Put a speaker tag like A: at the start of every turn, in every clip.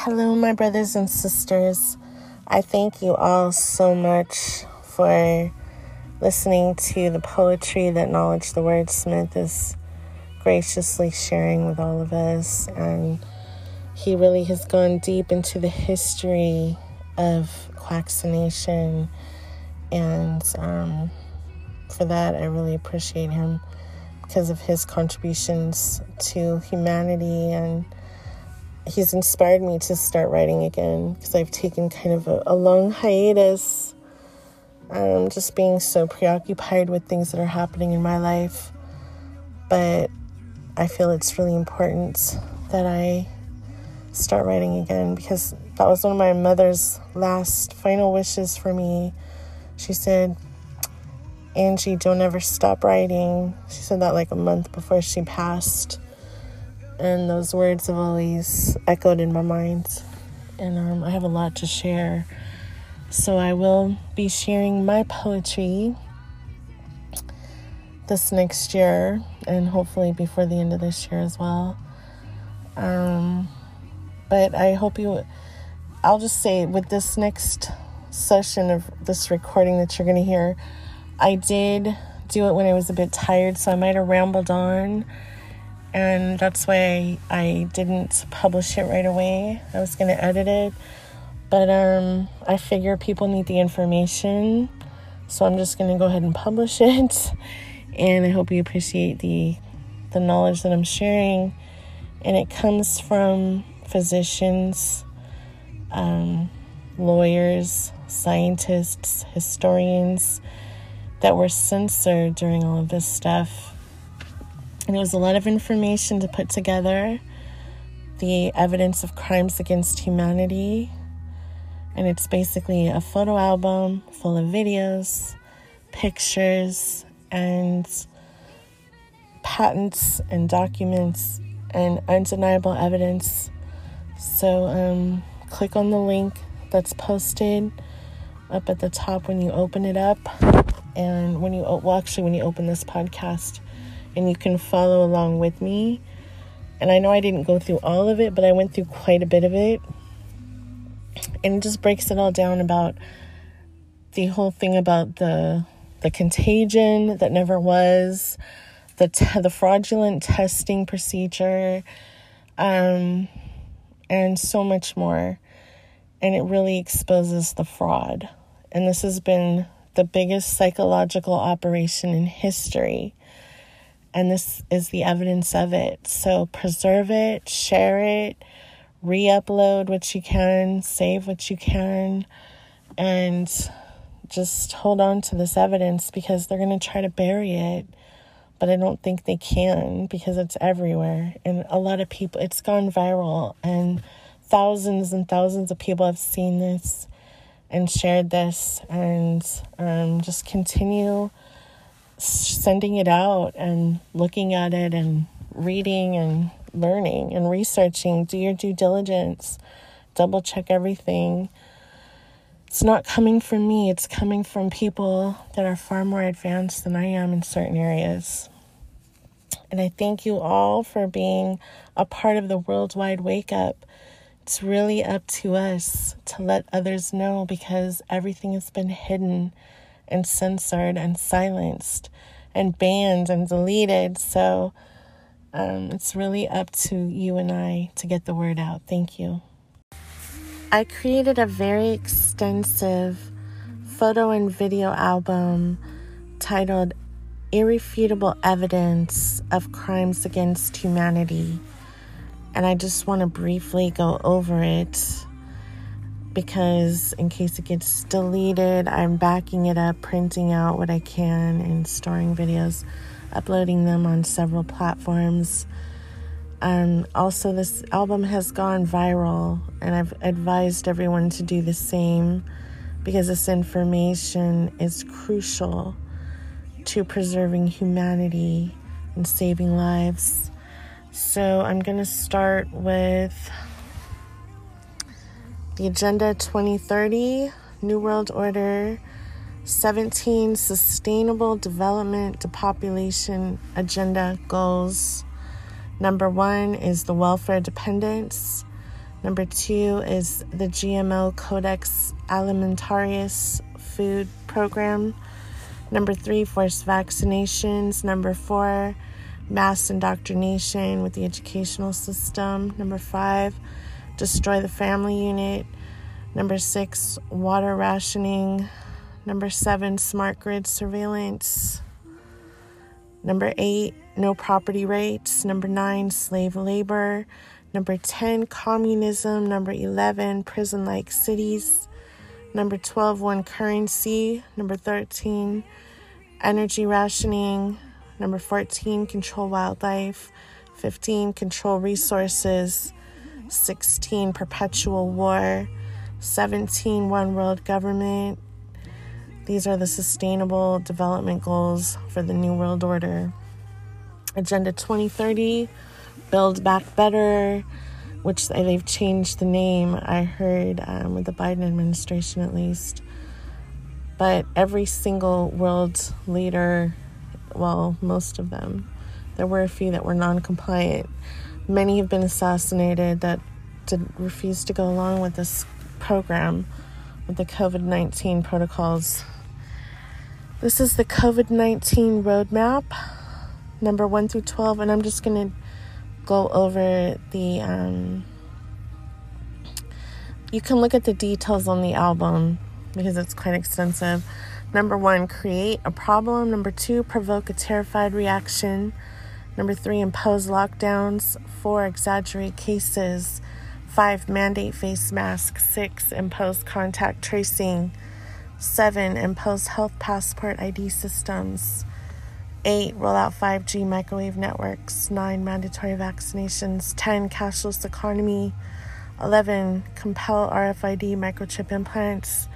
A: Hello, my brothers and sisters. I thank you all so much for listening to the poetry that Knowledge the Wordsmith is graciously sharing with all of us. And he really has gone deep into the history of Quaccination. And um, for that, I really appreciate him because of his contributions to humanity and he's inspired me to start writing again because I've taken kind of a, a long hiatus. Um, just being so preoccupied with things that are happening in my life. But I feel it's really important that I start writing again because that was one of my mother's last final wishes for me. She said, Angie, don't ever stop writing. She said that like a month before she passed. And those words have always echoed in my mind. And um, I have a lot to share. So I will be sharing my poetry this next year and hopefully before the end of this year as well. Um, but I hope you, I'll just say with this next session of this recording that you're going to hear, I did do it when I was a bit tired, so I might have rambled on. And that's why I, didn't publish it right away. I was going to edit it. But um, I figure people need the information. So I'm just going to go ahead and publish it. And I hope you appreciate the, the knowledge that I'm sharing. And it comes from physicians, um, lawyers, scientists, historians that were censored during all of this stuff. And it was a lot of information to put together the evidence of crimes against humanity. And it's basically a photo album full of videos, pictures, and patents and documents and undeniable evidence. So, um, click on the link that's posted up at the top when you open it up and when you well actually when you open this podcast and you can follow along with me. And i know i didn't go through all of it but i went through quite a bit of it. And it just breaks it all down about the whole thing about the the contagion that never was the the fraudulent testing procedure um and so much more. And it really exposes the fraud. And this has been the biggest psychological operation in history. And this is the evidence of it. So preserve it, share it, re upload what you can, save what you can, and just hold on to this evidence because they're going to try to bury it. But I don't think they can because it's everywhere. And a lot of people, it's gone viral, and thousands and thousands of people have seen this and shared this and um, just continue sending it out and looking at it and reading and learning and researching. Do your due diligence, double check everything. It's not coming from me, it's coming from people that are far more advanced than I am in certain areas. And I thank you all for being a part of the worldwide wake up it's really up to us to let others know because everything has been hidden and censored and silenced and banned and deleted. So um, it's really up to you and I to get the word out. Thank you. I created a very extensive photo and video album titled Irrefutable Evidence of Crimes Against Humanity. And I just want to briefly go over it because, in case it gets deleted, I'm backing it up, printing out what I can, and storing videos, uploading them on several platforms. Um, also, this album has gone viral, and I've advised everyone to do the same because this information is crucial to preserving humanity and saving lives. So I'm going to start with the Agenda 2030, New World Order, 17 Sustainable Development Depopulation Agenda goals. Number one is the welfare dependence. Number two is the GMO Codex Alimentarius Food Program. Number three, forced vaccinations. Number four, mass indoctrination with the educational system. Number five, destroy the family unit. Number six, water rationing. Number seven, smart grid surveillance. Number eight, no property rights. Number nine, slave labor. Number 10, communism. Number 11, prison like cities. Number 12, one currency. Number 13, energy rationing. Number 14, control wildlife. 15, control resources. 16, perpetual war. 17, one world government. These are the sustainable development goals for the New World Order. Agenda 2030, Build Back Better, which they've changed the name, I heard, um, with the Biden administration at least. But every single world leader, well, most of them, there were a few that were non compliant. Many have been assassinated that did refuse to go along with this program with the COVID 19 protocols this is the COVID 19 roadmap, number 1 through 12, and I'm just going to go over the. Um, you can look at the details on the album because it's quite extensive. Number one, create a problem. Number two, provoke a terrified reaction. Number three, impose lockdowns. Four, exaggerate cases. Five, mandate face masks. Six, impose contact tracing. 7. Impose health passport ID systems. 8. Roll out 5G microwave networks. 9. Mandatory vaccinations. 10. Cashless economy. 11. Compel RFID microchip implants.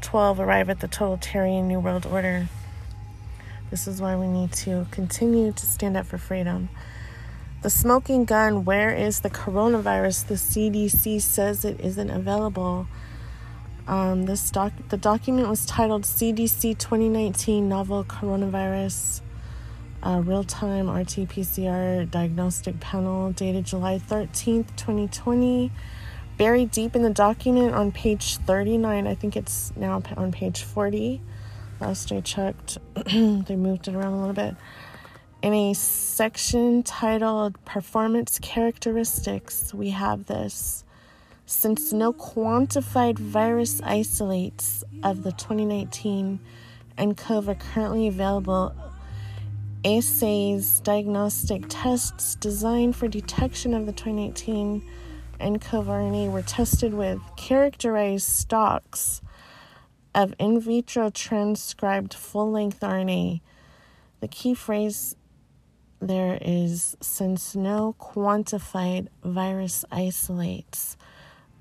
A: 12. Arrive at the totalitarian New World Order. This is why we need to continue to stand up for freedom. The smoking gun, where is the coronavirus? The CDC says it isn't available. Um, this doc- the document was titled CDC 2019 Novel Coronavirus uh, Real Time RT PCR Diagnostic Panel, dated July 13th, 2020. Buried deep in the document on page 39, I think it's now on page 40. Last I checked, they moved it around a little bit. In a section titled Performance Characteristics, we have this since no quantified virus isolates of the 2019 nCoV are currently available, assays, diagnostic tests designed for detection of the 2019 nCoV RNA were tested with characterized stocks of in vitro transcribed full length RNA. The key phrase there is since no quantified virus isolates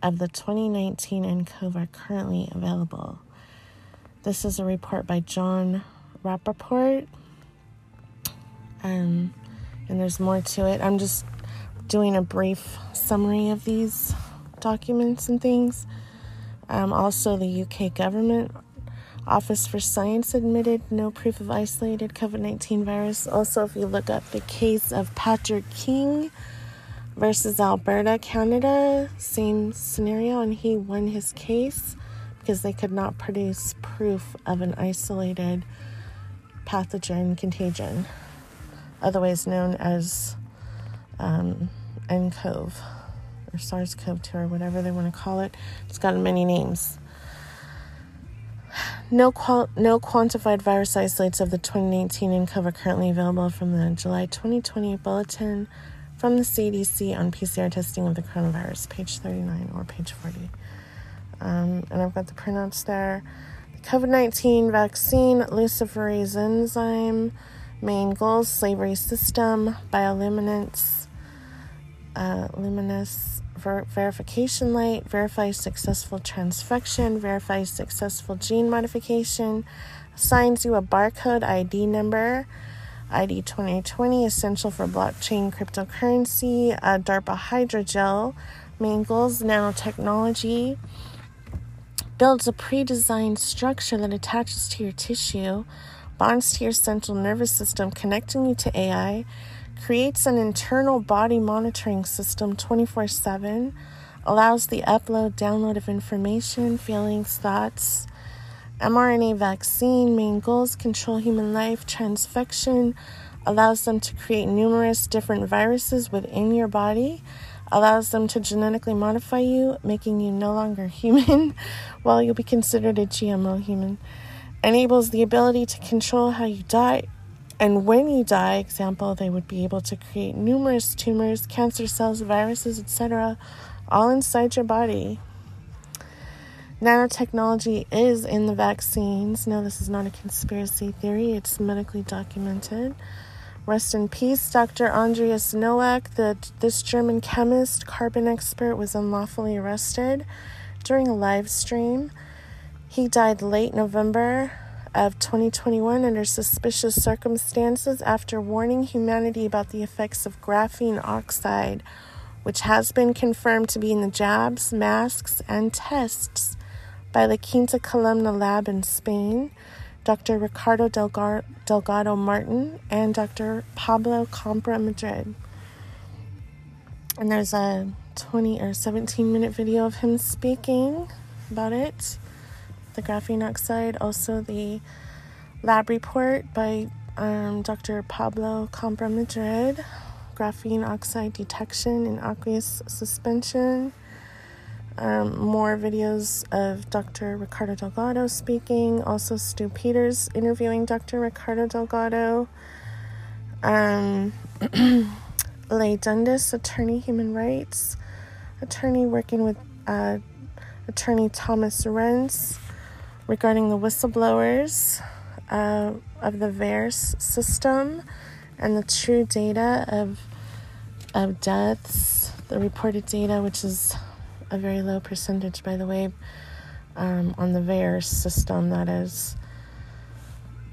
A: of the 2019 nCoV are currently available. This is a report by Jon Rappoport. Um, and there's more to it. I'm just doing a brief summary of these documents and things. Um, also, the UK government Office for Science admitted no proof of isolated COVID 19 virus. Also, if you look up the case of Patrick King, versus Alberta, Canada. Same scenario, and he won his case because they could not produce proof of an isolated pathogen contagion, otherwise known as um, nCoV or SARS CoV 2 or whatever they want to call it. It's got many names. No, qual- no quantified virus isolates of the 2019 nCoV are currently available from the July 2020 bulletin from the CDC on PCR testing of the coronavirus, page 39 or page 40. Um, and I've got the printouts there. The COVID 19 vaccine, luciferase enzyme, main goals, slavery system, bioluminescence, uh, luminous ver- verification light, verify successful transfection, verify successful gene modification, assigns you a barcode ID number. ID 2020, essential for blockchain cryptocurrency, uh, DARPA hydrogel, main goals nanotechnology, builds a pre designed structure that attaches to your tissue, bonds to your central nervous system, connecting you to AI, creates an internal body monitoring system 24 7, allows the upload, download of information, feelings, thoughts. mRNA vaccine main goals control human life, transfection allows them to create numerous different viruses within your body, allows them to genetically modify you, making you no longer human, while you'll be considered a GMO human, enables the ability to control how you die. And when you die, example, they would be able to create numerous tumors, cancer cells, viruses, etc., all inside your body. Nanotechnology is in the vaccines. No, this is not a conspiracy theory, it's medically documented. Rest in peace, Dr. Andreas Noack, the, this German chemist, carbon expert, was unlawfully arrested during a live stream. He died late November of 2021 under suspicious circumstances after warning humanity about the effects of graphene oxide, which has been confirmed to be in the jabs, masks, and tests by the Quinta Columna lab in Spain. Dr. Ricardo Delgado Martin, and Dr. Pablo Campra Madrid. And there's a 20 or 17 minute video of him speaking about it. The graphene oxide, also the lab report by um, Dr. Pablo Campra Madrid, graphene oxide detection in aqueous suspension um, more videos of Dr. Ricardo Delgado speaking, also Stu Peters interviewing Dr. Ricardo Delgado. Um, Dundas, attorney, human rights attorney, working with uh, attorney Thomas Renz regarding the whistleblowers uh, of the VAERS system and the true data of of deaths, the reported data, which is a very low percentage, by the way, um, on the VAERS system, that is,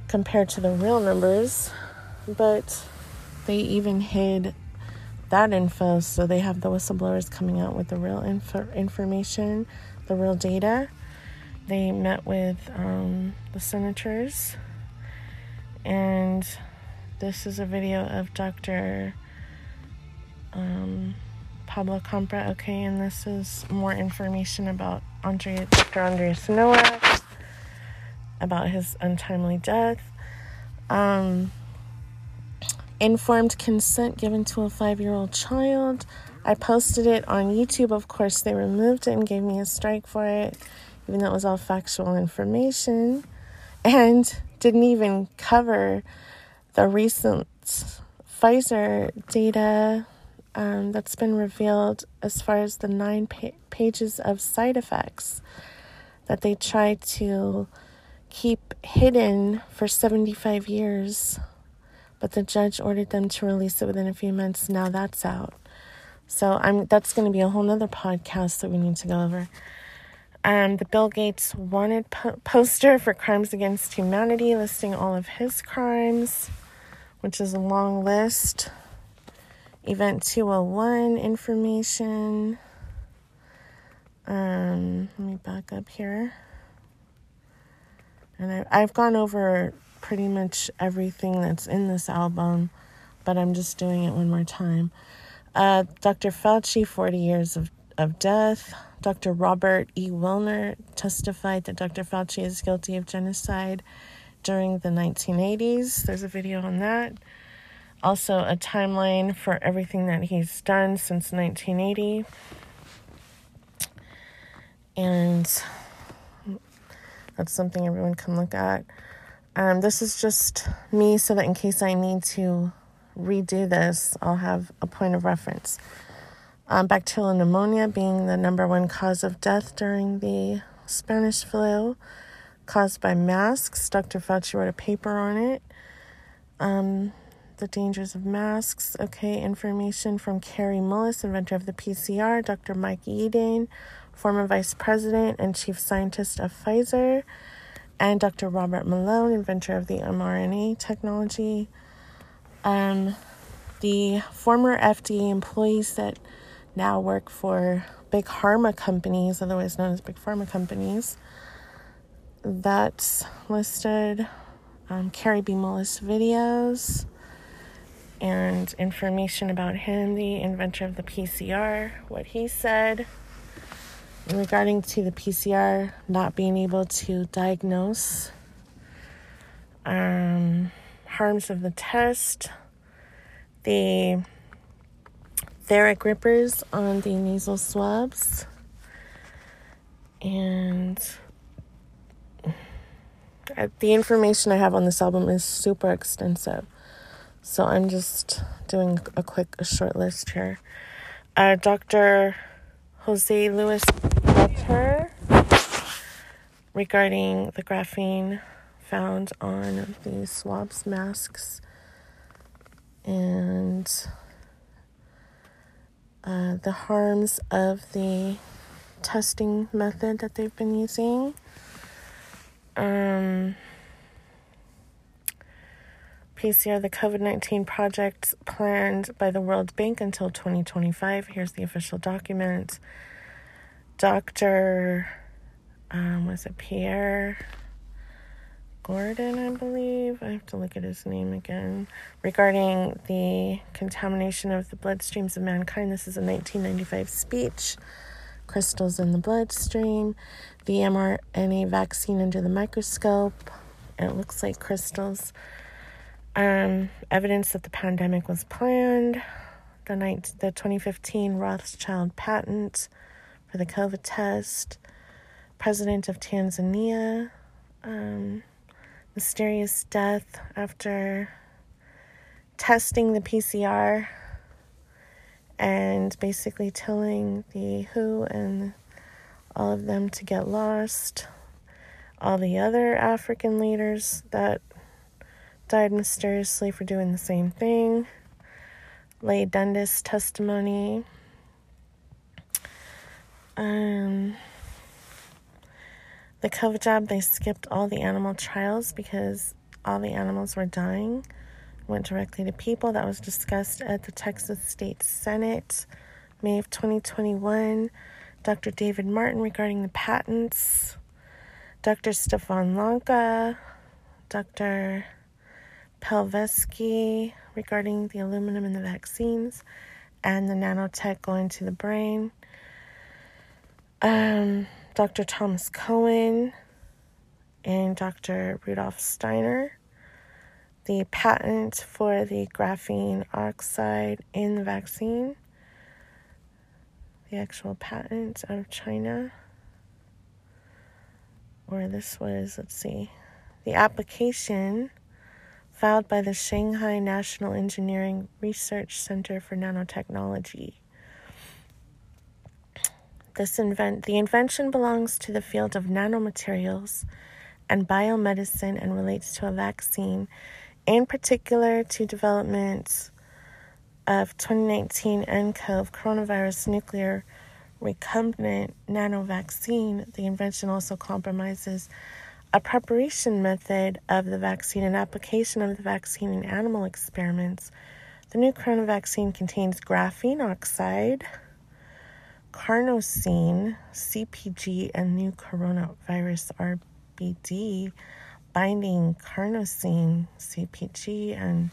A: compared to the real numbers. But they even hid that info, so they have the whistleblowers coming out with the real info- information, the real data. They met with um, the senators, and this is a video of Dr. Um, Pablo Campra. Okay, and this is more information about Andre, Dr. Andreas Noack, about his untimely death. Um, informed consent given to a five year old child. I posted it on YouTube. Of course, they removed it and gave me a strike for it, even though it was all factual information, and didn't even cover the recent Pfizer data um, that's been revealed as far as the nine pa- pages of side effects that they tried to keep hidden for 75 years, but the judge ordered them to release it within a few months. Now that's out. So I'm that's going to be a whole nother podcast that we need to go over. Um, the Bill Gates wanted po- poster for crimes against humanity, listing all of his crimes, which is a long list. Event 201 information. Um, let me back up here. And I, I've gone over pretty much everything that's in this album, but I'm just doing it one more time. Uh, Dr. Fauci, 40 years of, of death. Dr. Robert E. Willner testified that Dr. Fauci is guilty of genocide during the 1980s. There's a video on that also a timeline for everything that he's done since 1980. And that's something everyone can look at. Um, this is just me so that in case I need to redo this, I'll have a point of reference. Um, bacterial pneumonia being the number one cause of death during the Spanish flu caused by masks. Dr. Fauci wrote a paper on it. Um, the dangers of masks. Okay, information from Kary Mullis, inventor of the PCR, Dr. Mike Yeadon, former vice president and chief scientist of Pfizer, and Dr. Robert Malone, inventor of the mRNA technology. Um, the former FDA employees that now work for big pharma companies, otherwise known as big pharma companies, that's listed. Um, Kary B. Mullis videos and information about him, the inventor of the PCR, what he said. regarding to the PCR not being able to diagnose um, harms of the test, the Thera grippers on the nasal swabs, and uh, the information I have on this album is super extensive. So I'm just doing a quick, a short list here. Uh, Dr. Jose Luis Butter regarding the graphene found on the swabs masks and uh, the harms of the testing method that they've been using. Um, PCR, the COVID 19 project planned by the World Bank until 2025. Here's the official document. Dr. Um, was it Pierre Gordon, I believe? I have to look at his name again. Regarding the contamination of the bloodstreams of mankind, this is a 1995 speech crystals in the bloodstream, the mRNA vaccine under the microscope. It looks like crystals. Um, evidence that the pandemic was planned. The, night, the 2015 Rothschild patent for the COVID test. President of Tanzania. Um, mysterious death after testing the PCR and basically telling the WHO and all of them to get lost. All the other African leaders that died mysteriously for doing the same thing. Leigh Dundas testimony. Um, the COVID jab, they skipped all the animal trials because all the animals were dying went directly to people. That was discussed at the Texas State Senate, May of 2021. Dr. David Martin regarding the patents, Dr. Stefan Lanka, Dr. Palevsky regarding the aluminum in the vaccines and the nanotech going to the brain. Um, Dr. Thomas Cowan and Dr. Rudolf Steiner the patent for the graphene oxide in the vaccine, the actual patent of China, or this was, let's see, the application filed by the Shanghai National Engineering Research Center for Nanotechnology. This invent the invention belongs to the field of nanomaterials and biomedicine and relates to a vaccine in particular to developments of 2019 nCoV coronavirus nuclear recombinant nanovaccine, the invention also compromises a preparation method of the vaccine and application of the vaccine in animal experiments. The new corona vaccine contains graphene oxide, carnosine, CPG, and new coronavirus RBD binding carnosine, CPG, and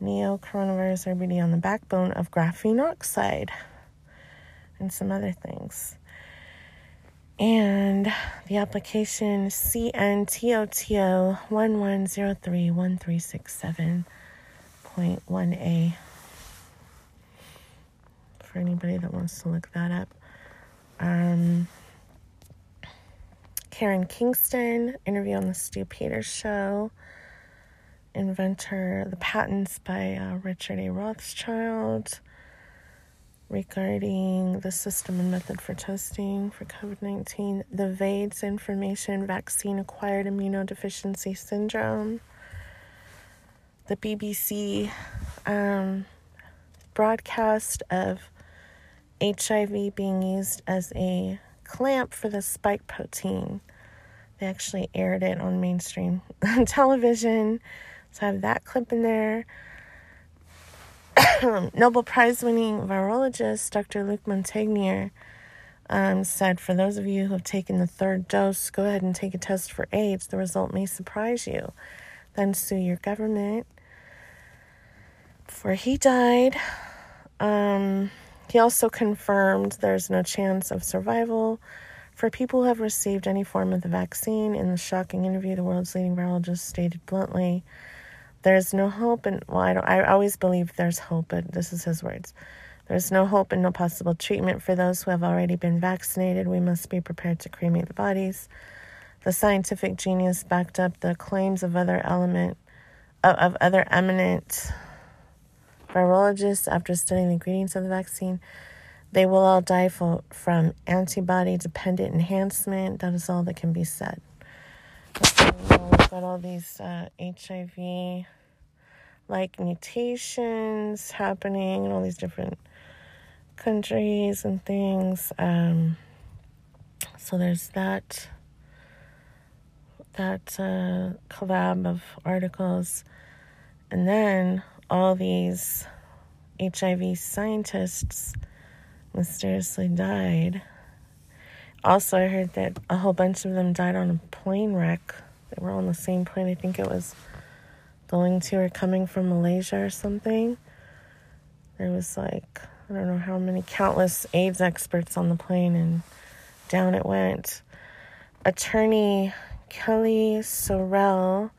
A: neo coronavirus RBD on the backbone of graphene oxide and some other things. And the application CNTOTO 11031367.1A for anybody that wants to look that up. Um, Karen Kingston, interview on the Stu Peters show, inventor, the patents by uh, Richard A. Rothschild regarding the system and method for testing for COVID 19, the VAIDS information vaccine acquired immunodeficiency syndrome, the BBC um, broadcast of HIV being used as a clamp for the spike protein. They actually aired it on mainstream television. So I have that clip in there. Nobel Prize winning virologist Dr. Luc Montagnier um, said, For those of you who have taken the third dose, go ahead and take a test for AIDS. The result may surprise you. Then sue your government. Before he died, um, he also confirmed there's no chance of survival for people who have received any form of the vaccine. In the shocking interview, the world's leading virologist stated bluntly, "There's no hope." And well, I don't. I always believe there's hope, but this is his words. There's no hope and no possible treatment for those who have already been vaccinated. We must be prepared to cremate the bodies. The scientific genius backed up the claims of other element of, of other eminent virologists after studying the ingredients of the vaccine. They will all die for, from antibody dependent enhancement. That is all that can be said. So, we've got all these uh, HIV like mutations happening in all these different countries and things. Um, so there's that that uh, collab of articles, and then all these HIV scientists mysteriously died. Also, I heard that a whole bunch of them died on a plane wreck. They were on the same plane. I think it was going to or coming from Malaysia or something. There was like I don't know how many countless AIDS experts on the plane, and down it went. Attorney Kelly Sorrell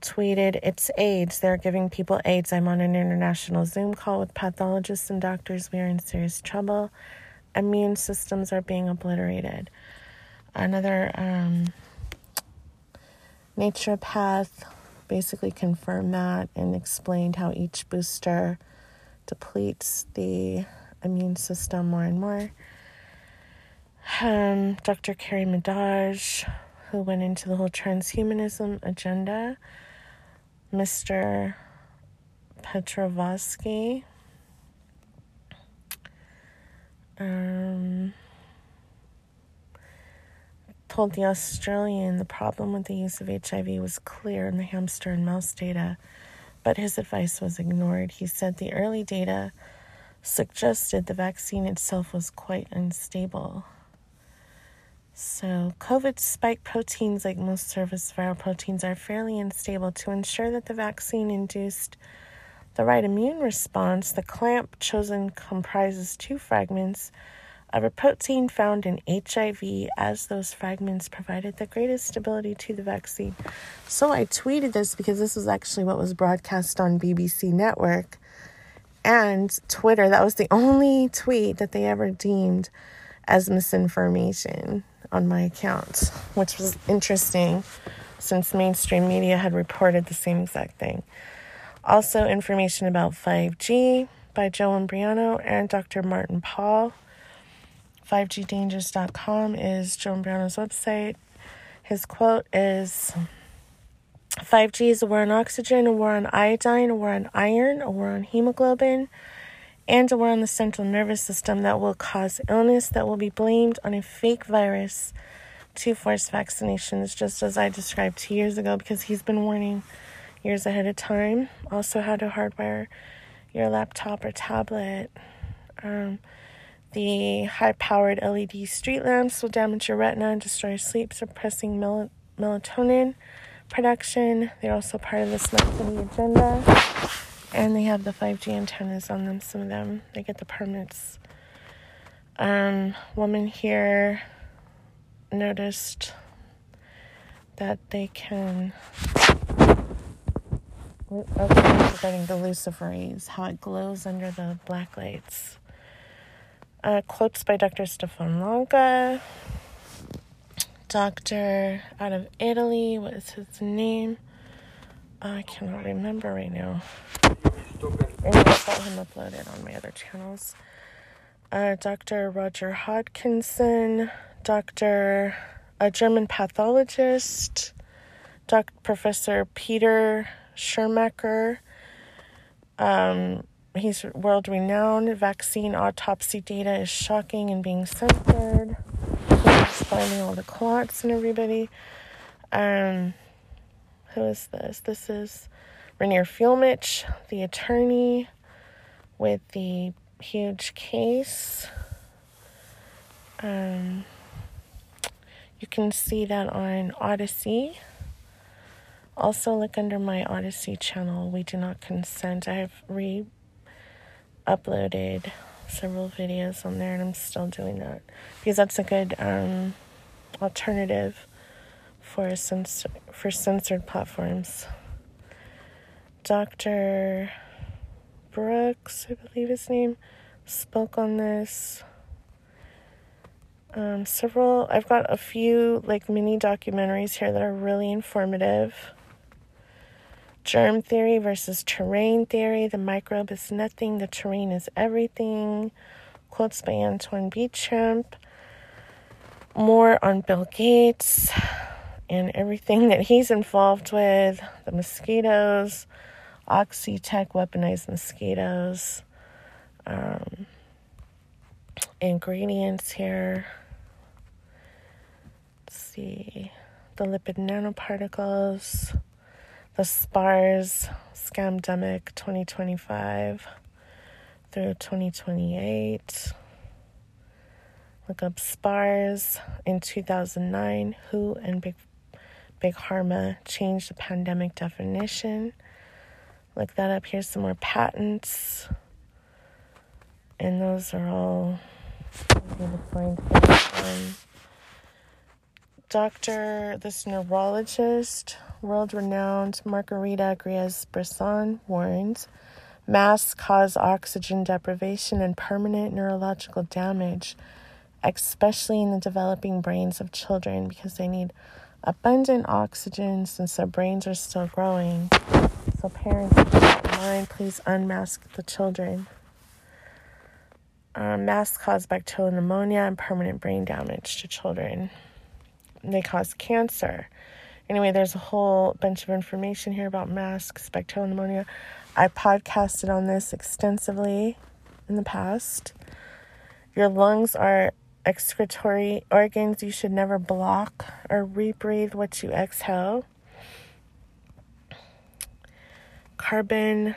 A: tweeted, It's AIDS. They're giving people AIDS. I'm on an international Zoom call with pathologists and doctors. We are in serious trouble. Immune systems are being obliterated. Another um, naturopath basically confirmed that and explained how each booster depletes the immune system more and more. Um, Dr. Carrie Madej, who went into the whole transhumanism agenda, Mr. Petrovsky, um, told the Australian the problem with the use of HIV was clear in the hamster and mouse data but his advice was ignored. He said the early data suggested the vaccine itself was quite unstable. So, COVID spike proteins, like most surface viral proteins, are fairly unstable. To ensure that the vaccine induced the right immune response, the clamp chosen comprises two fragments of a protein found in HIV, as those fragments provided the greatest stability to the vaccine. So I tweeted this because this was actually what was broadcast on BBC Network and Twitter. That was the only tweet that they ever deemed as misinformation on my account, which was interesting since mainstream media had reported the same exact thing. Also, information about 5G by Joe Imbriano and Dr. Martin Pall. 5gdangers.com is Joe Brown's website. His quote is 5G is a war on oxygen, a war on iodine, a war on iron, a war on hemoglobin, and war on the central nervous system that will cause illness that will be blamed on a fake virus to force vaccinations, just as I described two years ago, because he's been warning years ahead of time. Also, how to hardwire your laptop or tablet. Um, the high powered LED street lamps will damage your retina and destroy sleep, suppressing mel- melatonin production. They're also part of the Smart City agenda. And they have the 5G antennas on them, some of them. They get the permits. Um, woman here noticed that they can. Okay, regarding the luciferase, how it glows under the black lights. Uh, quotes by Dr. Stefan Lanka, doctor out of Italy. What is his name? I cannot remember right now. Anyway, I got him uploaded on my other channels. Uh, Dr. Roger Hodkinson, Dr. a German pathologist, Dr. Professor Peter Schirmacher, um, He's world renowned. Vaccine autopsy data is shocking and being censored. He's finding all the clots and everybody. Um, who is this? This is Reiner Fuellmich, the attorney with the huge case. Um, you can see that on Odysee. Also, look under my Odysee channel. We do not consent. I have re uploaded several videos on there, and I'm still doing that because that's a good um, alternative for censor- for censored platforms. Dr. Brooks, I believe his name, spoke on this. Um, several, I've got a few like mini documentaries here that are really informative. Germ theory versus terrain theory. The microbe is nothing, the terrain is everything. Quotes by Antoine Béchamp. More on Bill Gates and everything that he's involved with the mosquitoes, Oxitec weaponized mosquitoes, um, ingredients here. Let's see the lipid nanoparticles, the SPARS scamdemic 2025 through 2028. Look up SPARS in 2009. WHO and Big Big Pharma changed the pandemic definition. Look that up. Here's some more patents. And those are all um, Doctor, this neurologist, world renowned Margarite Griesz-Brisson warns masks cause oxygen deprivation and permanent neurological damage, especially in the developing brains of children because they need abundant oxygen since their brains are still growing. So, parents, mind. Please unmask the children. Uh, masks cause bacterial pneumonia and permanent brain damage to children. They cause cancer. Anyway, there's a whole bunch of information here about masks, bacterial pneumonia. I podcasted on this extensively in the past. Your lungs are excretory organs. You should never block or rebreathe what you exhale. Carbon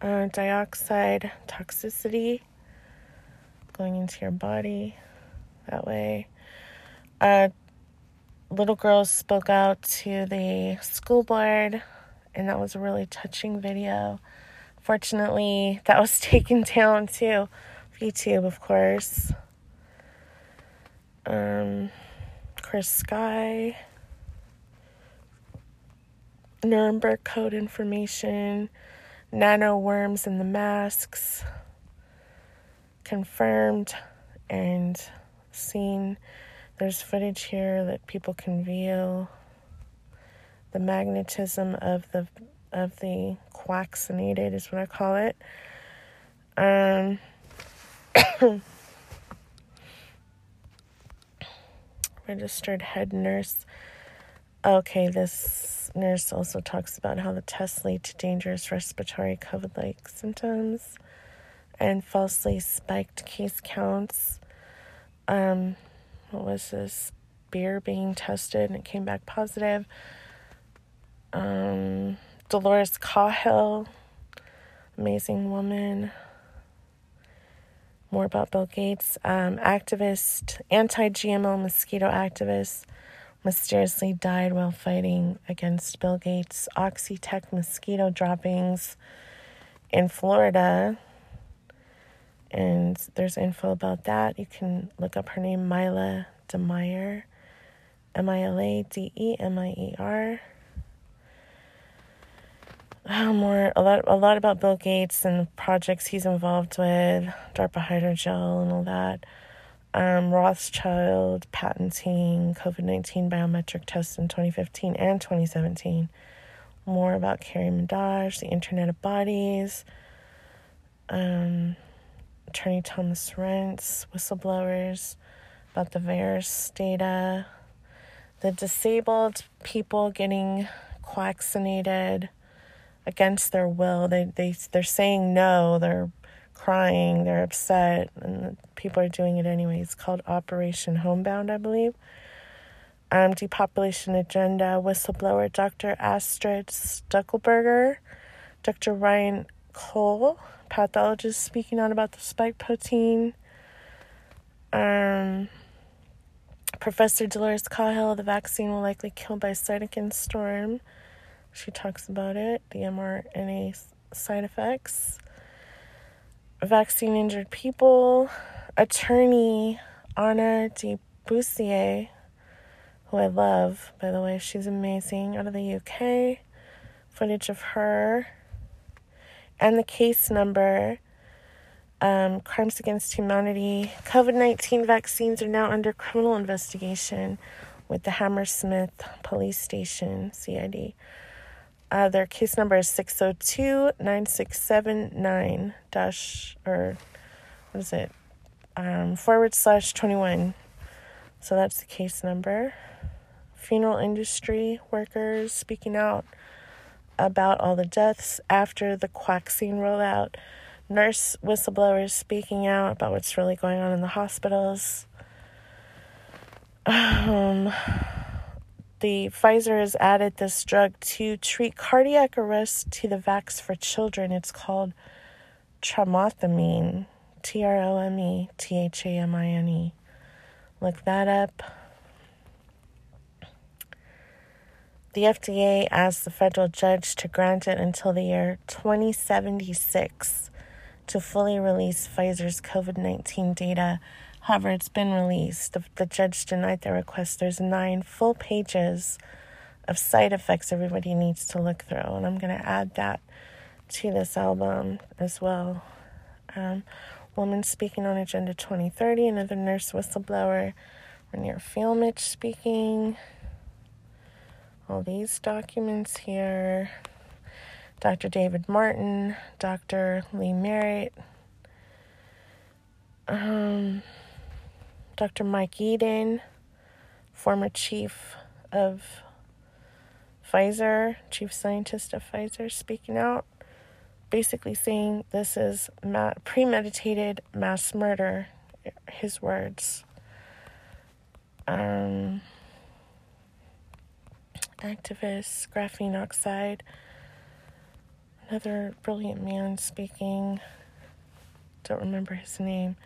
A: uh, dioxide toxicity going into your body that way. Uh, little girls spoke out to the school board, and that was a really touching video. Fortunately, that was taken down too. YouTube, of course um, Chris Sky, Nuremberg Code information, nano worms in the masks, confirmed and seen. There's footage here that people can view. The magnetism of the of the quaxinated is what I call it. Um registered head nurse. Okay, this nurse also talks about how the tests lead to dangerous respiratory COVID like symptoms and falsely spiked case counts. Um, what was this? Beer being tested and it came back positive. Um, Dolores Cahill, amazing woman more about Bill Gates. Um, activist, anti GMO mosquito activist, mysteriously died while fighting against Bill Gates' Oxitec mosquito droppings in Florida. And there's info about that. You can look up her name, Mila De Mier, M I L A D E M I E R oh, more a lot a lot about Bill Gates and the projects he's involved with, DARPA hydrogel and all that. Um, Rothschild patenting COVID nineteen biometric tests in 2015 and 2017. More about Carrie Madej, the Internet of Bodies. Um, Attorney Thomas Renz, whistleblowers about the VAERS data, the disabled people getting vaccinated against their will. They they they're saying no. They're crying. They're upset, and people are doing it anyway. It's called Operation Homebound, I believe. Um, depopulation agenda whistleblower Dr. Astrid Stuckelberger, Dr. Ryan Cole, pathologist, speaking out about the spike protein. Um, Professor Dolores Cahill, the vaccine will likely kill by cytokine storm. She talks about it, the mRNA side effects. vaccine injured people. Attorney Anna de Buisseret, who I love, by the way, she's amazing, out of the UK. Footage of her and the case number. Um, crimes against humanity. COVID 19 vaccines are now under criminal investigation with the Hammersmith Police Station, CID. Uh, their case number is 602 9679 dash, or what is it? Um, forward slash 21. So that's the case number. Funeral industry workers speaking out about all the deaths after the quaxine rollout. Nurse whistleblowers speaking out about what's really going on in the hospitals. Um, the Pfizer has added this drug to treat cardiac arrest to the Vax for Children. It's called tromethamine, T R O M E T H A M I N E. Look that up. The FDA asked the federal judge to grant it until the year 2076 to fully release Pfizer's COVID 19 data However, it's been released. The, the judge denied their request. There's nine full pages of side effects everybody needs to look through, and I'm going to add that to this album as well. Um, woman speaking on Agenda 2030, another nurse whistleblower, Reiner Fuellmich speaking. All these documents here. Dr. David Martin, Dr. Lee Merritt. Um, Dr. Mike Yeadon, former chief of Pfizer, chief scientist of Pfizer, speaking out, basically saying this is ma- premeditated mass murder, his words. Um, activist, graphene oxide, another brilliant man speaking, don't remember his name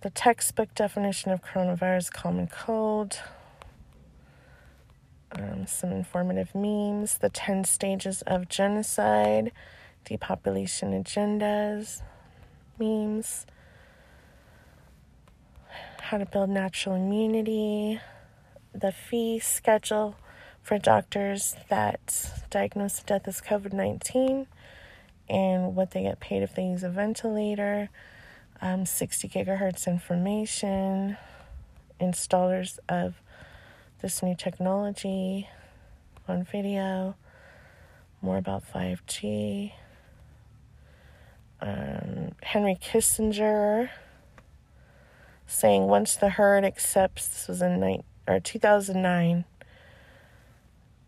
A: the textbook definition of coronavirus common cold, um, some informative memes, the 10 stages of genocide, depopulation agendas, memes, how to build natural immunity, the fee schedule for doctors that diagnose death as COVID 19, and what they get paid if they use a ventilator um, 60 gigahertz information, installers of this new technology on video, more about 5G. Um, Henry Kissinger saying once the herd accepts, this was in night, or 2009,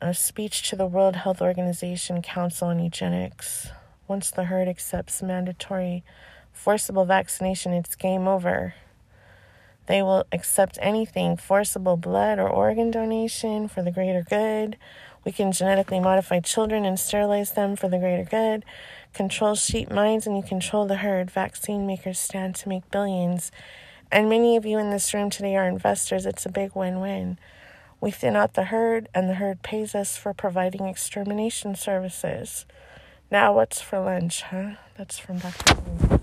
A: a speech to the World Health Organization Council on Eugenics. Once the herd accepts mandatory forcible vaccination, it's game over. They will accept anything forcible blood or organ donation for the greater good. We can genetically modify children and sterilize them for the greater good. Control sheep minds and you control the herd. Vaccine makers stand to make billions. And many of you in this room today are investors. It's a big win win. We thin out the herd, and the herd pays us for providing extermination services. Now, what's for lunch, huh? That's from Dr.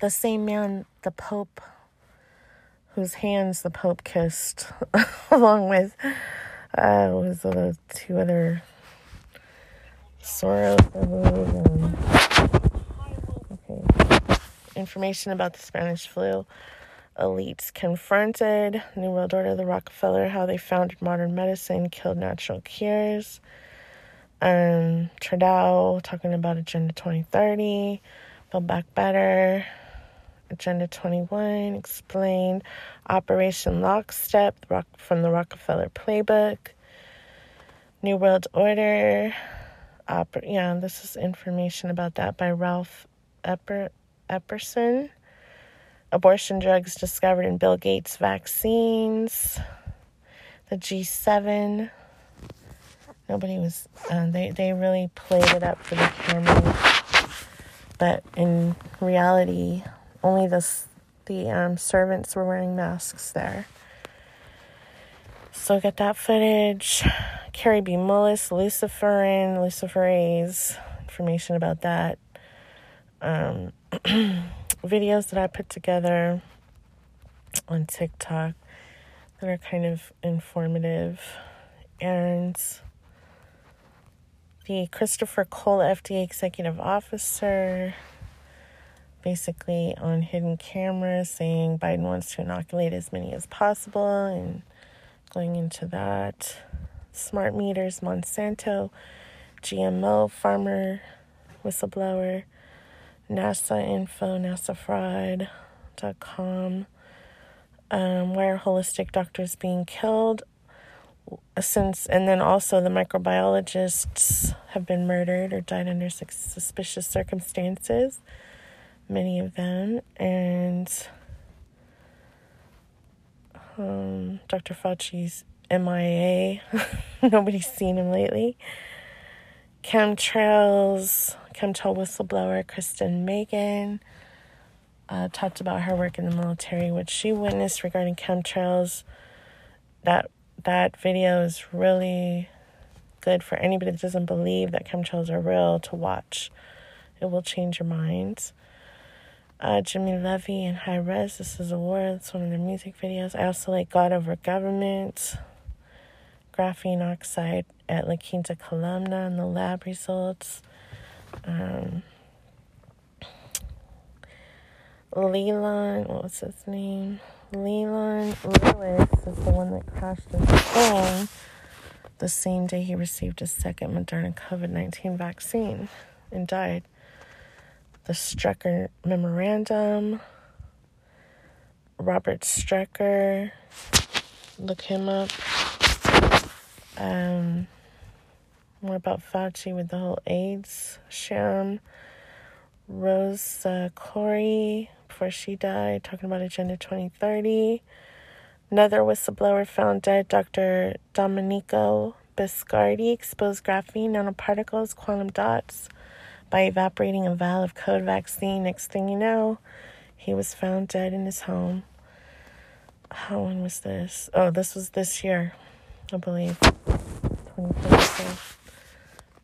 A: The same man, the Pope, whose hands the Pope kissed, along with uh, was the two other Soros. Okay. Information about the Spanish flu. Elites confronted. New World Order, the Rockefeller, how they founded modern medicine, killed natural cures um, Trudeau talking about Agenda 2030, Build Back Better, Agenda 21 explained, Operation Lockstep from the Rockefeller Playbook, New World Order. Oper- yeah, this is information about that by Ralph Epper- Epperson. Abortion drugs discovered in Bill Gates vaccines. The G7 nobody was uh, they they really played it up for the camera but in reality only the the um, servants were wearing masks there so get that footage Kary B. Mullis, Luciferin, Luciferase information about that. Um, videos that I put together on TikTok that are kind of informative. And Christopher Cole FDA executive officer basically on hidden camera saying Biden wants to inoculate as many as possible and going into that. Smart meters, Monsanto, GMO, farmer, whistleblower, NASA info, NASAfraud.com. Um, why are holistic doctors being killed? Since and then also the microbiologists have been murdered or died under suspicious circumstances many of them, and um, Dr. Fauci's MIA. Nobody's seen him lately. Chemtrails, chemtrail whistleblower Kristen Meghan uh, talked about her work in the military, which she witnessed regarding chemtrails. That that video is really good for anybody that doesn't believe that chemtrails are real to watch. It will change your minds uh, Jimmy Levy and Hi-Rez. This is a war. It's one of their music videos. I also like God Over Government, graphene oxide at La Quinta Columna, and the lab results. Um, Leland, what was his name? Leland Lewis is the one that crashed his plane the same day he received his second Moderna COVID 19 vaccine and died the Strecker Memorandum, Robert Strecker, look him up. Um, more about Fauci with the whole AIDS sham. Rose uh, Koire, before she died, talking about Agenda 2030. Another whistleblower found dead, Dr. Domenico Biscardi, exposed graphene nanoparticles, quantum dots by evaporating a vial of COVID vaccine. Next thing you know, he was found dead in his home. How when was this? Oh, this was this year, I believe. 2022.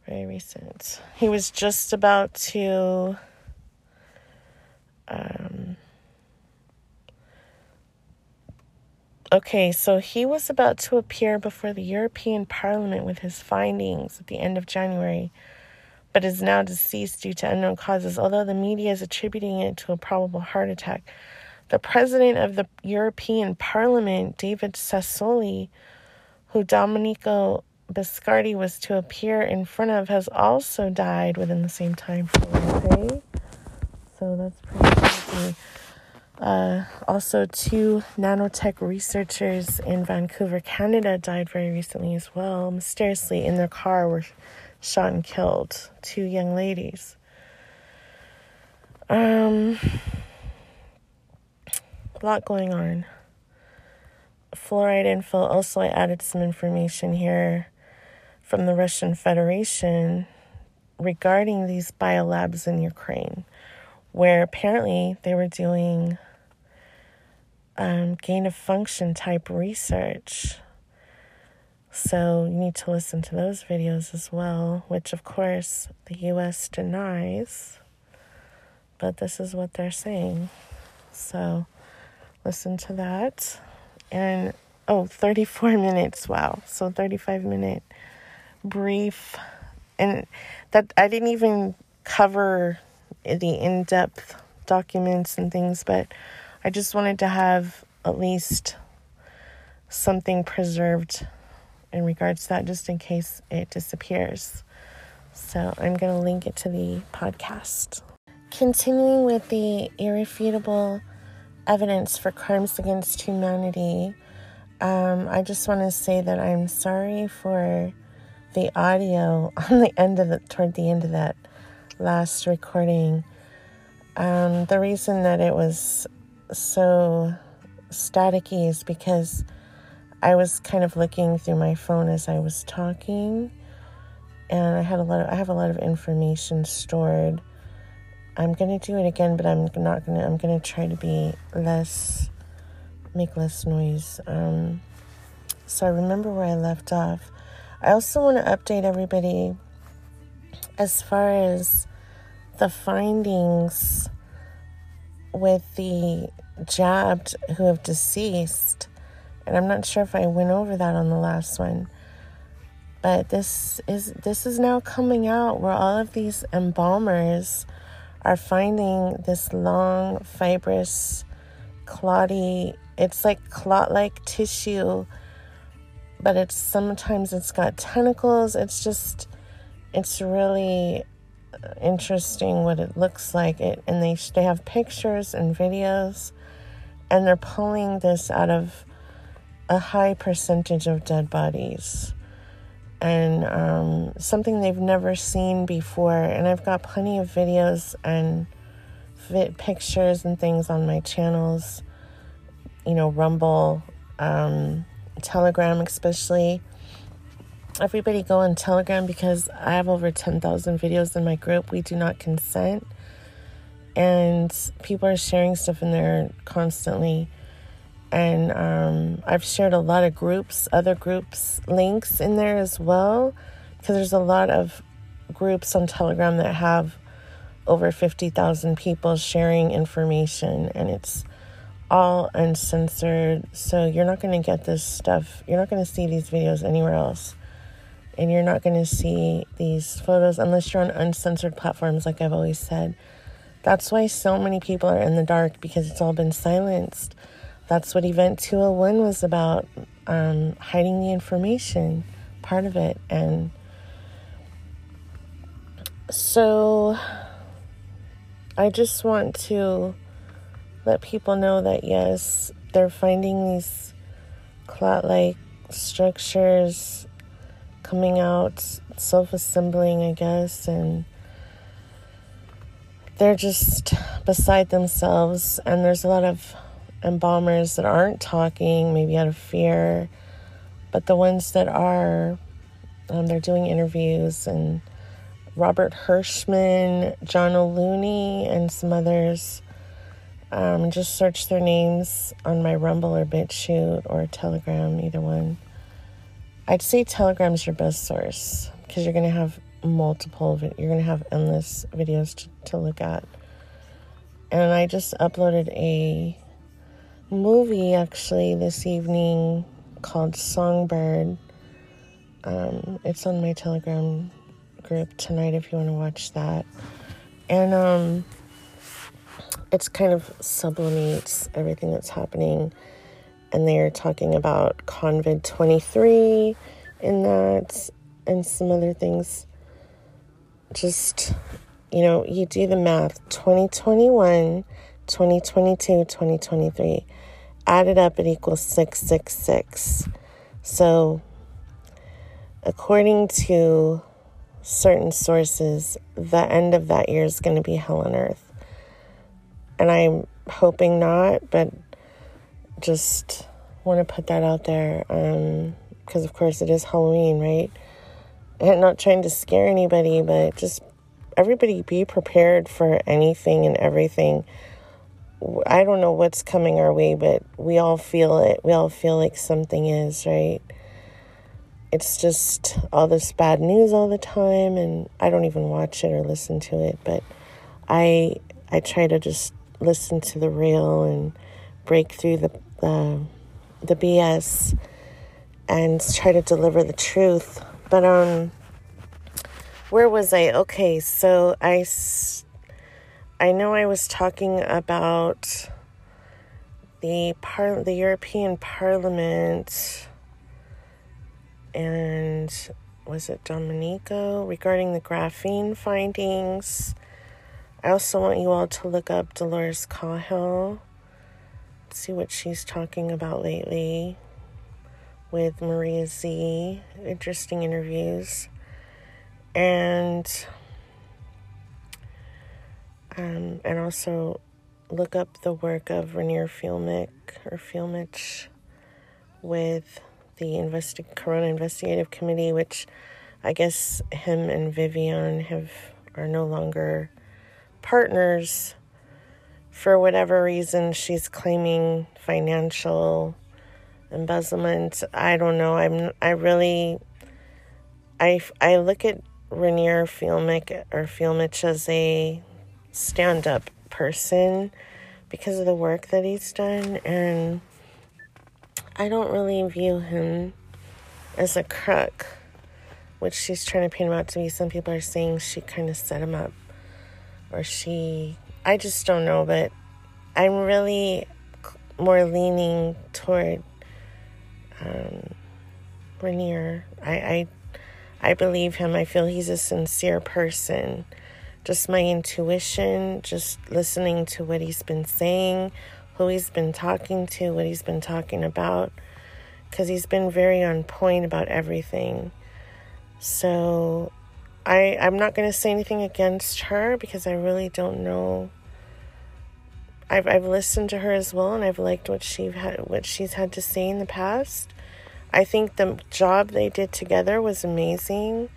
A: Very recent. He was just about to Okay, so he was about to appear before the European Parliament with his findings at the end of January but is now deceased due to unknown causes, although the media is attributing it to a probable heart attack. The president of the European Parliament, David Sassoli, who Domenico Biscardi was to appear in front of, has also died within the same time frame. Okay? So that's pretty crazy. Uh, also, two nanotech researchers in Vancouver, Canada, died very recently as well. Mysteriously, in their car, were shot and killed two young ladies. Um, a lot going on. Fluoride info. Also, I added some information here from the Russian Federation regarding these biolabs in Ukraine, where apparently they were doing um, gain of function type research so you need to listen to those videos as well, which of course the US denies, but this is what they're saying. So listen to that. And oh, 34 minutes. Wow. So 35 minute brief and that I didn't even cover the in-depth documents and things, but I just wanted to have at least something preserved in regards to that, just in case it disappears. So I'm going to link it to the podcast. Continuing with the irrefutable evidence for crimes against humanity, um, I just want to say that I'm sorry for the audio on the end of the toward the end of that last recording. Um, the reason that it was so staticky is because I was kind of looking through my phone as I was talking, and I had a lot of I have a lot of information stored. I'm gonna do it again, but I'm not gonna. I'm gonna try to be less, make less noise. Um, so I remember where I left off. I also want to update everybody as far as the findings with the jabbed who have deceased, and I'm not sure if I went over that on the last one, but this is this is now coming out where all of these embalmers are finding this long fibrous clotty it's like clot like tissue but it's sometimes it's got tentacles it's just it's really interesting what it looks like. It and they they have pictures and videos and they're pulling this out of a high percentage of dead bodies. And um, something they've never seen before. And i've got plenty of videos and pictures and things on my channels. You know rumble um, telegram especially everybody go on Telegram because I have over 10,000 videos in my group. We do not consent. And people are sharing stuff in there constantly. And um, I've shared a lot of groups, other groups, links in there as well. Because there's a lot of groups on Telegram that have over 50,000 people sharing information. And it's all uncensored. So you're not going to get this stuff, you're not going to see these videos anywhere else and you're not going to see these photos unless you're on uncensored platforms, like I've always said. That's why so many people are in the dark because it's all been silenced. That's what Event 201 was about um, hiding the information, part of it. And so I just want to let people know that yes, they're finding these clot like structures coming out, self assembling, I guess, and they're just beside themselves. And there's a lot of embalmers that aren't talking, maybe out of fear, but the ones that are, um, they're doing interviews and Robert Hirschman, John O'Looney, and some others. Um, just search their names on my Rumble or BitChute or Telegram, either one. I'd say Telegram's your best source because you're going to have multiple, you're going to have endless videos to, to look at. And I just uploaded a movie actually this evening called Songbird. Um, it's on my Telegram group tonight if you want to watch that. And um, it's kind of sublimates everything that's happening and they're talking about COVID 23 in that and some other things. Just, you know, you do the math 2021, 2022, 2023. Add it up, it equals 666. So, according to certain sources, the end of that year is going to be hell on earth. And I'm hoping not, but just want to put that out there because, um, of course, it is Halloween, right? And not trying to scare anybody, but just everybody be prepared for anything and everything. I don't know what's coming our way, but we all feel it. We all feel like something is, right? It's just all this bad news all the time and I don't even watch it or listen to it, but I I try to just listen to the real and break through the the, the BS and try to deliver the truth. But um, where was I? Okay, so I I know I was talking about the par- the European Parliament and was it Domenico regarding the graphene findings. I also want you all to look up Dolores Cahill see what she's talking about lately with Maria Z. Interesting interviews. And um, and also look up the work of Reiner Fielmick or Fielmich with the investi- Corona Investigative Committee, which I guess him and Vivian have are no longer partners for whatever reason she's claiming financial embezzlement. I don't know. I'm I really I I look at Reiner Filmic or Filmich as a stand up person because of the work that he's done, and I don't really view him as a crook, which she's trying to paint him out to be. Some people are saying she kind of set him up, or she. I just don't know, but I'm really more leaning toward um, Reiner. I, I I believe him. I feel he's a sincere person. Just my intuition, just listening to what he's been saying, who he's been talking to, what he's been talking about, because he's been very on point about everything. So I I'm not going to say anything against her because I really don't know. I've I've listened to her as well, and I've liked what she had what she's had to say in the past. I think the job they did together was amazing.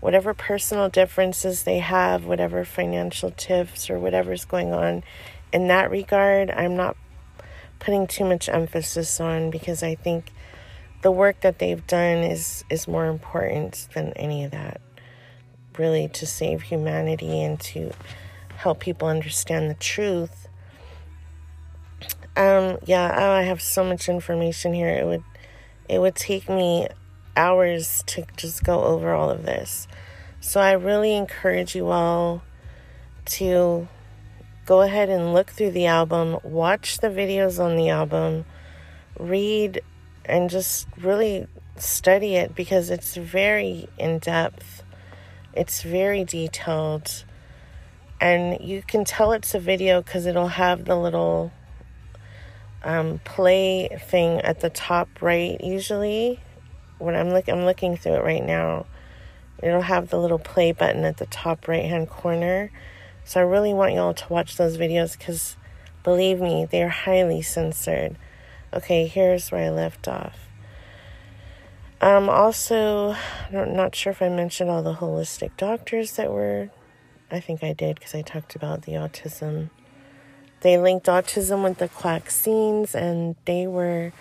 A: Whatever personal differences they have, whatever financial tiffs or whatever's going on in that regard, I'm not putting too much emphasis on because I think the work that they've done is is more important than any of that. Really to save humanity and to help people understand the truth. Um yeah, oh, I have so much information here. It would it would take me hours to just go over all of this. So I really encourage you all to go ahead and look through the album, watch the videos on the album, read, and just really study it because it's very in depth, it's very detailed, and you can tell it's a video because it'll have the little um, play thing at the top right usually. When I'm look I'm looking through it right now it'll have the little play button at the top right hand corner. So I really want y'all to watch those videos because believe me they're highly censored. Okay here's where I left off um also I'm not sure if I mentioned all the holistic doctors that were I think I did because I talked about the autism they linked autism with the vaccines, and they were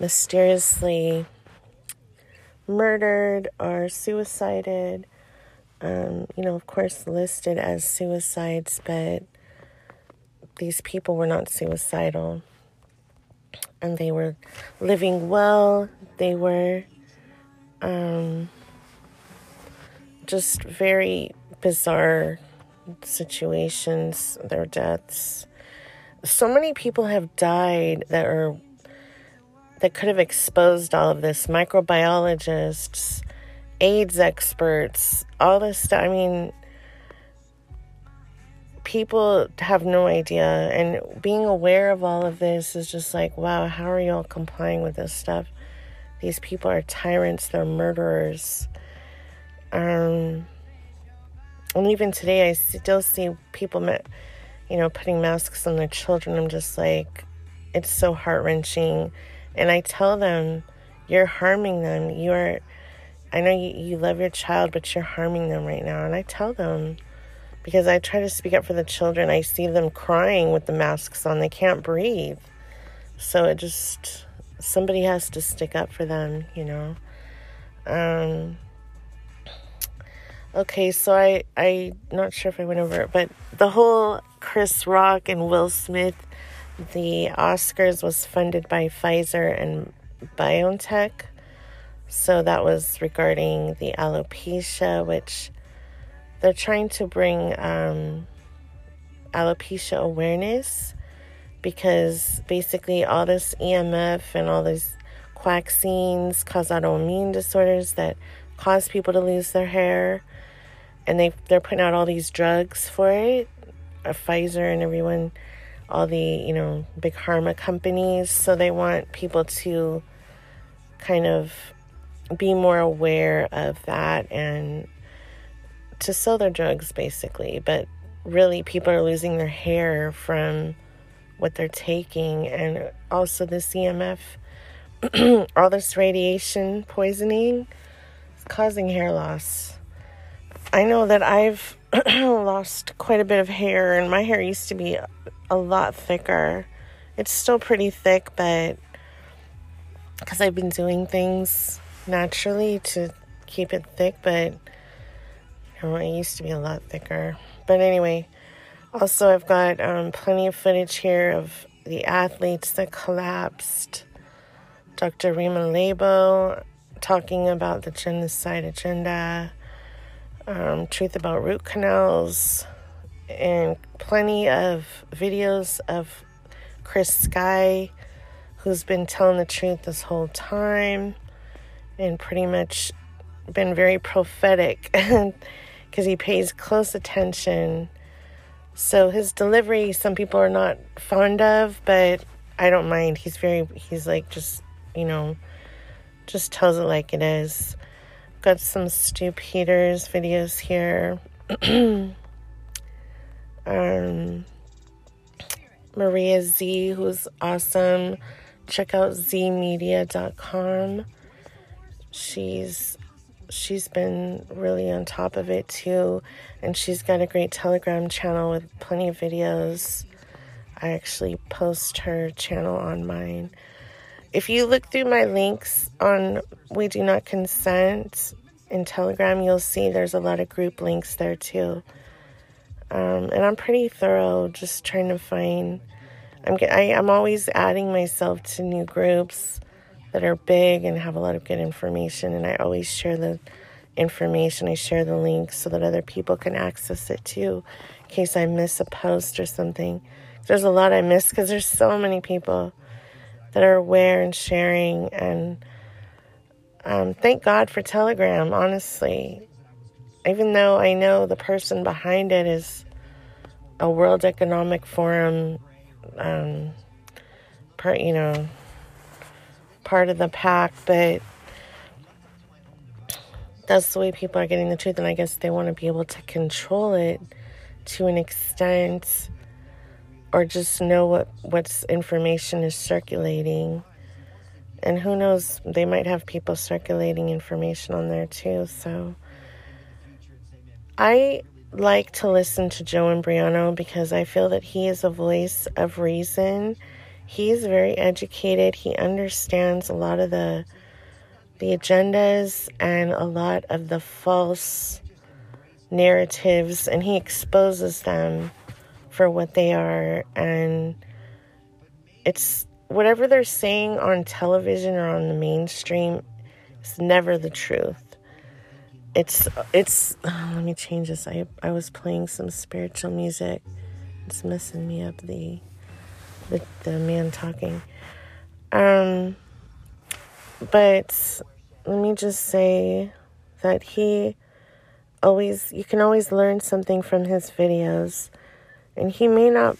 A: mysteriously murdered or suicided. Um, you know, of course, listed as suicides, but these people were not suicidal. And they were living well. They were um, just very bizarre situations, their deaths. So many people have died that are that could have exposed all of this. Microbiologists aids experts all this stuff. I mean people have no idea. And being aware of all of this is just like wow how are y'all complying with this stuff these people are tyrants they're murderers um and even today i still see people you know, putting masks on their children, I'm just like, it's so heart wrenching. And I tell them, you're harming them. You're, I know you, you love your child, but you're harming them right now. And I tell them, because I try to speak up for the children, I see them crying with the masks on. They can't breathe. So it just, somebody has to stick up for them, you know. Um, okay, so I, I, not sure if I went over it, but the whole Chris Rock and Will Smith, the Oscars was funded by Pfizer and BioNTech. So that was regarding the alopecia, which they're trying to bring um, alopecia awareness because basically all this EMF and all these vaccines cause autoimmune disorders that cause people to lose their hair and they they're putting out all these drugs for it uh, Pfizer and everyone, all the, you know, big pharma companies. So they want people to kind of be more aware of that and to sell their drugs basically. But really, people are losing their hair from what they're taking and also the EMF, all this radiation poisoning is causing hair loss. I know that I've lost quite a bit of hair, and my hair used to be a lot thicker. It's still pretty thick, but because I've been doing things naturally to keep it thick, but Oh, it used to be a lot thicker. But anyway, also I've got um, plenty of footage here of the athletes that collapsed. Dr. Rima Laibow talking about the genocide agenda, um, truth about root canals, and plenty of videos of Chris Sky, who's been telling the truth this whole time and pretty much been very prophetic because he pays close attention. So his delivery, some people are not fond of, but I don't mind. He's very, he's like just, you know, just tells it like it is. Got some Stu Peters videos here. um, Maria Z, who's awesome. Check out zmedia.com. She's she's been really on top of it too, and she's got a great Telegram channel with plenty of videos. I actually post her channel on mine. If you look through my links on We Do Not Consent in Telegram, you'll see there's a lot of group links there too. Um, and I'm pretty thorough, just trying to find. I'm I, I'm always adding myself to new groups that are big and have a lot of good information, and I always share the information. I share the links so that other people can access it too, in case I miss a post or something. There's a lot I miss because there's so many people that are aware and sharing, and um, thank God for Telegram. Honestly, even though I know the person behind it is a World Economic Forum, um, part, you know, part of the pack, but that's the way people are getting the truth, and I guess they want to be able to control it to an extent, or just know what what's information is circulating. And who knows, they might have people circulating information on there too. So I like to listen to Joe Imbriano because I feel that he is a voice of reason. He's very educated. He understands a lot of the the agendas and a lot of the false narratives and he exposes them for what they are. And it's whatever they're saying on television or on the mainstream is never the truth. It's it's oh, let me change this. I i was playing some spiritual music. It's messing me up the the, the man talking. Um but let me just say that he always you can always learn something from his videos. And he may not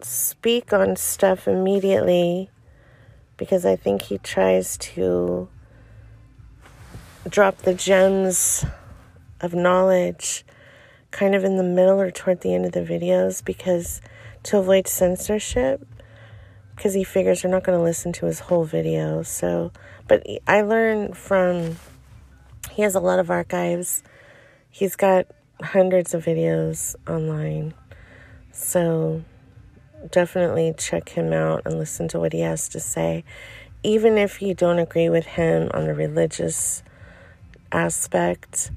A: speak on stuff immediately because i think he tries to drop the gems of knowledge kind of in the middle or toward the end of the videos because to avoid censorship because he figures we're not going to listen to his whole video so but i learned from he has a lot of archives he's got hundreds of videos online so definitely check him out and listen to what he has to say even if you don't agree with him on the religious aspect.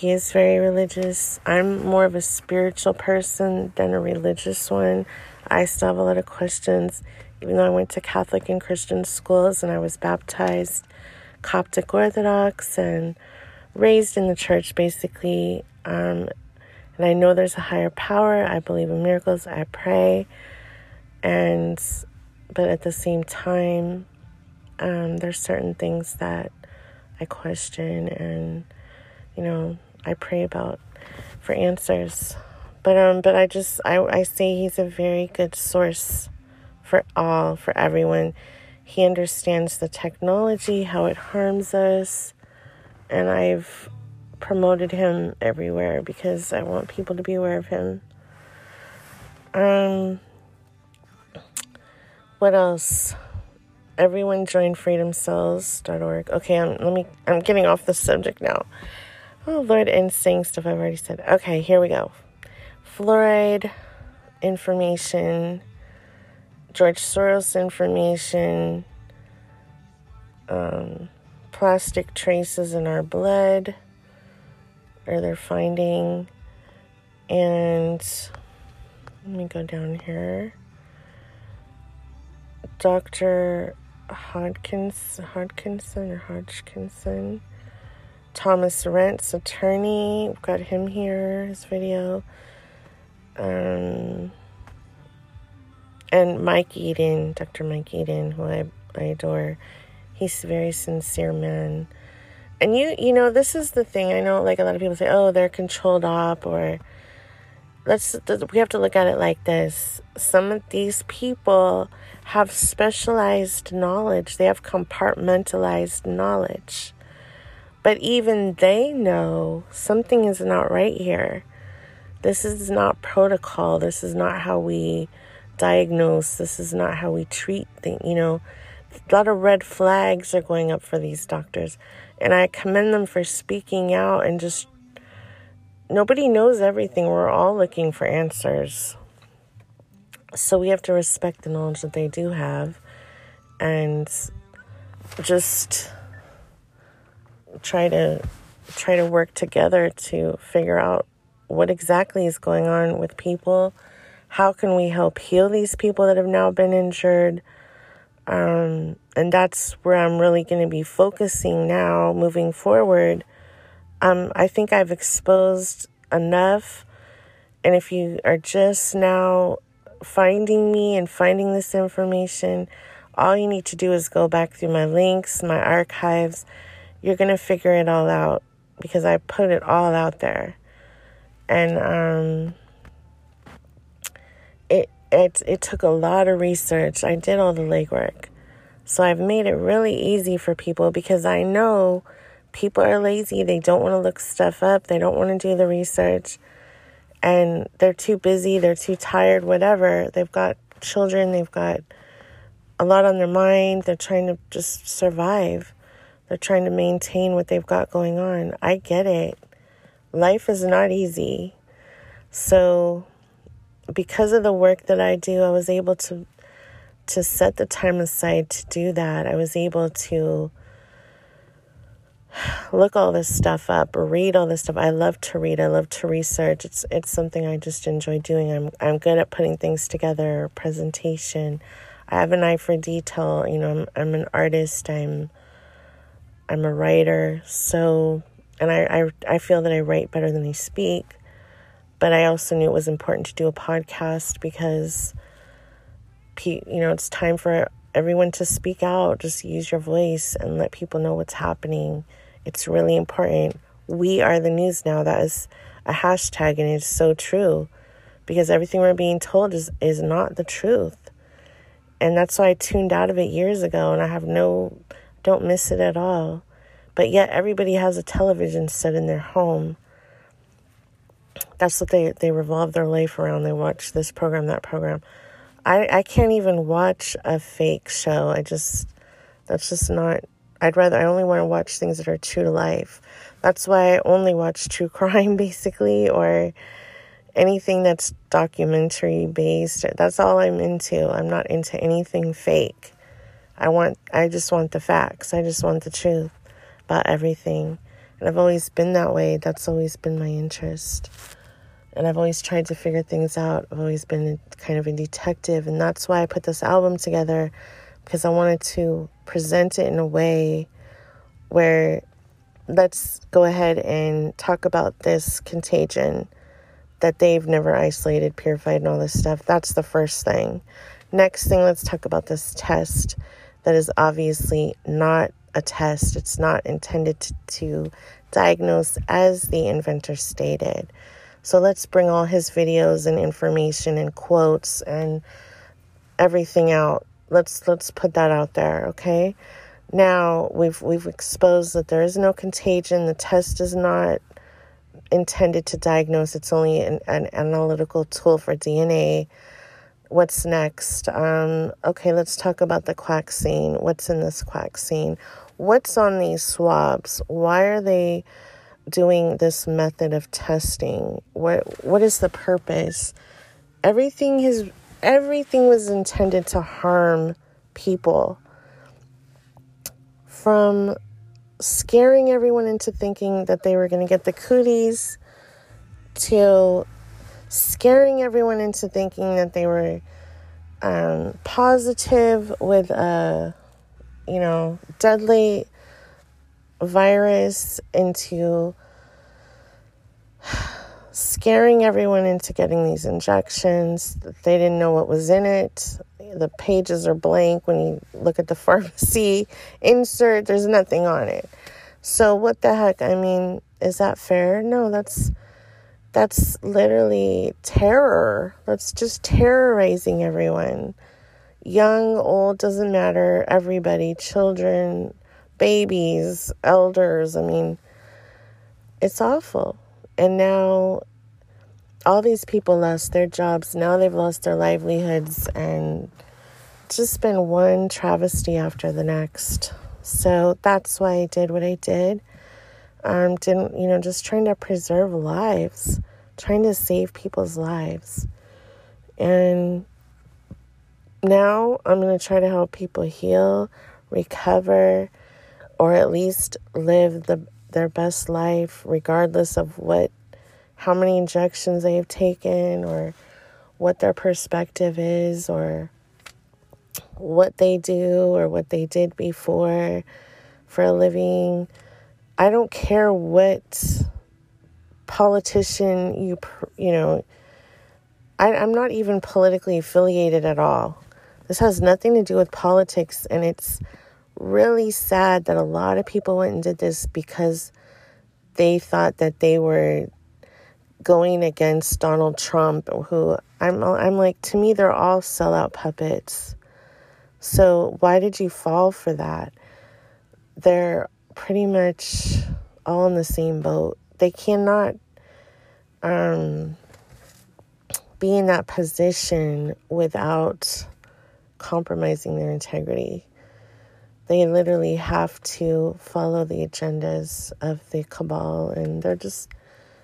A: He is very religious. I'm more of a spiritual person than a religious one. I still have a lot of questions, even though I went to Catholic and Christian schools and I was baptized Coptic Orthodox and raised in the church basically. Um, and I know there's a higher power. I believe in miracles. I pray. And, but at the same time, um, there's certain things that I question and you know I pray about for answers. But um but I just I I say he's a very good source for all for everyone. He understands the technology, how it harms us, and I've promoted him everywhere because I want people to be aware of him. Um what else? everyone join freedomcells.org. Okay, I'm let me I'm getting off the subject now. Oh Lord, and saying stuff I've already said. Okay, here we go. Fluoride information, George Soros information, um, plastic traces in our blood, or they're finding. And let me go down here. Dr. Hodkins, Hodkinson or Hodgkinson. Thomas Renz attorney. We've got him here, his video. Um, and Mike Yeadon, Dr. Mike Yeadon, who I, I adore. He's a very sincere man. And you, you know, this is the thing. I know, like a lot of people say, "Oh, they're controlled op," or let's. We have to look at it like this. Some of these people have specialized knowledge. They have compartmentalized knowledge, but even they know something is not right here. This is not protocol. This is not how we diagnose. This is not how we treat things. You know, a lot of red flags are going up for these doctors. And I commend them for speaking out and just nobody knows everything. We're all looking for answers. So we have to respect the knowledge that they do have and just try to try to work together to figure out what exactly is going on with people. How can we help heal these people that have now been injured? Um, and that's where I'm really going to be focusing now moving forward. Um, I think I've exposed enough. And if you are just now finding me and finding this information, all you need to do is go back through my links, my archives. You're going to figure it all out because I put it all out there. And um, it, it, it took a lot of research. I did all the legwork. So I've made it really easy for people because I know people are lazy. They don't want to look stuff up, they don't want to do the research, and they're too busy, they're too tired, whatever. They've got children, they've got a lot on their mind, they're trying to just survive. They're trying to maintain what they've got going on. I get it. Life is not easy. So, because of the work that I do, I was able to to set the time aside to do that, I was able to look all this stuff up, read all this stuff. I love to read. I love to research. It's it's something I just enjoy doing. I'm I'm good at putting things together, presentation. I have an eye for detail. You know, I'm I'm an artist. I'm I'm a writer. So, and I I I feel that I write better than I speak. But I also knew it was important to do a podcast because you know, it's time for everyone to speak out. Just use your voice and let people know what's happening. It's really important. We are the news now. That is a hashtag, and it's so true because everything we're being told is, is not the truth. And that's why I tuned out of it years ago, and I have no, don't miss it at all. But yet, everybody has a television set in their home. That's what they, they revolve their life around. They watch this program, that program. I, I can't even watch a fake show. I just, that's just not, I'd rather, I only want to watch things that are true to life. That's why I only watch true crime, basically, or anything that's documentary based. That's all I'm into. I'm not into anything fake. I want, I just want the facts. I just want the truth about everything. And I've always been that way. That's always been my interest and I've always tried to figure things out. I've always been kind of a detective, and that's why I put this album together because I wanted to present it in a way where let's go ahead and talk about this contagion that they've never isolated, purified, and all this stuff. That's the first thing. Next thing, let's talk about this test that is obviously not a test. It's not intended to, to diagnose as the inventor stated. So let's bring all his videos and information and quotes and everything out. Let's let's put that out there, okay? Now we've we've exposed that there is no contagion. The test is not intended to diagnose. It's only an, an analytical tool for DNA. What's next? Um, okay, let's talk about the quack scene. What's in this quack scene? What's on these swabs? Why are they doing this method of testing? What what is the purpose? Everything is everything was intended to harm people from scaring everyone into thinking that they were going to get the cooties to scaring everyone into thinking that they were um, positive with a, you know, deadly virus into scaring everyone into getting these injections. They didn't know what was in it. The pages are blank when you look at the pharmacy insert, there's nothing on it. So what the heck? I mean, is that fair? No, that's that's literally terror. That's just terrorizing everyone. Young, old, doesn't matter. Everybody, children, babies, elders. I mean, it's awful. And now all these people lost their jobs. Now they've lost their livelihoods. And just been one travesty after the next. So that's why I did what I did um, didn't, you know, just trying to preserve lives, trying to save people's lives. And now I'm going to try to help people heal, recover, or at least live the, their best life, regardless of what, how many injections they have taken, or what their perspective is, or what they do, or what they did before for a living I don't care what politician you, you know, I, I'm not even politically affiliated at all. This has nothing to do with politics, and it's really sad that a lot of people went and did this because they thought that they were going against Donald Trump, who I'm I'm like to me they're all sellout puppets. So why did you fall for that? They're pretty much all in the same boat. They cannot um, be in that position without compromising their integrity. They literally have to follow the agendas of the cabal and they're just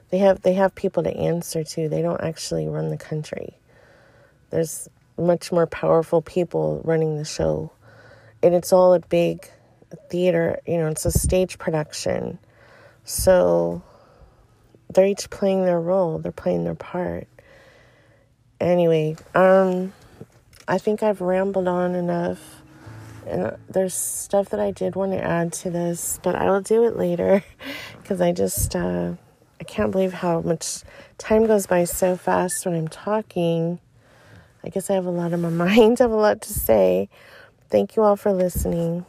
A: they have they have people to answer to. They don't actually run the country. There's much more powerful people running the show. And it's all a big theater, you know, it's a stage production. So they're each playing their role, they're playing their part. Anyway, um I think I've rambled on enough. And there's stuff that I did want to add to this, but I will do it later because I just uh I can't believe how much time goes by so fast when I'm talking. I guess I have a lot on my mind, I have a lot to say. Thank you all for listening.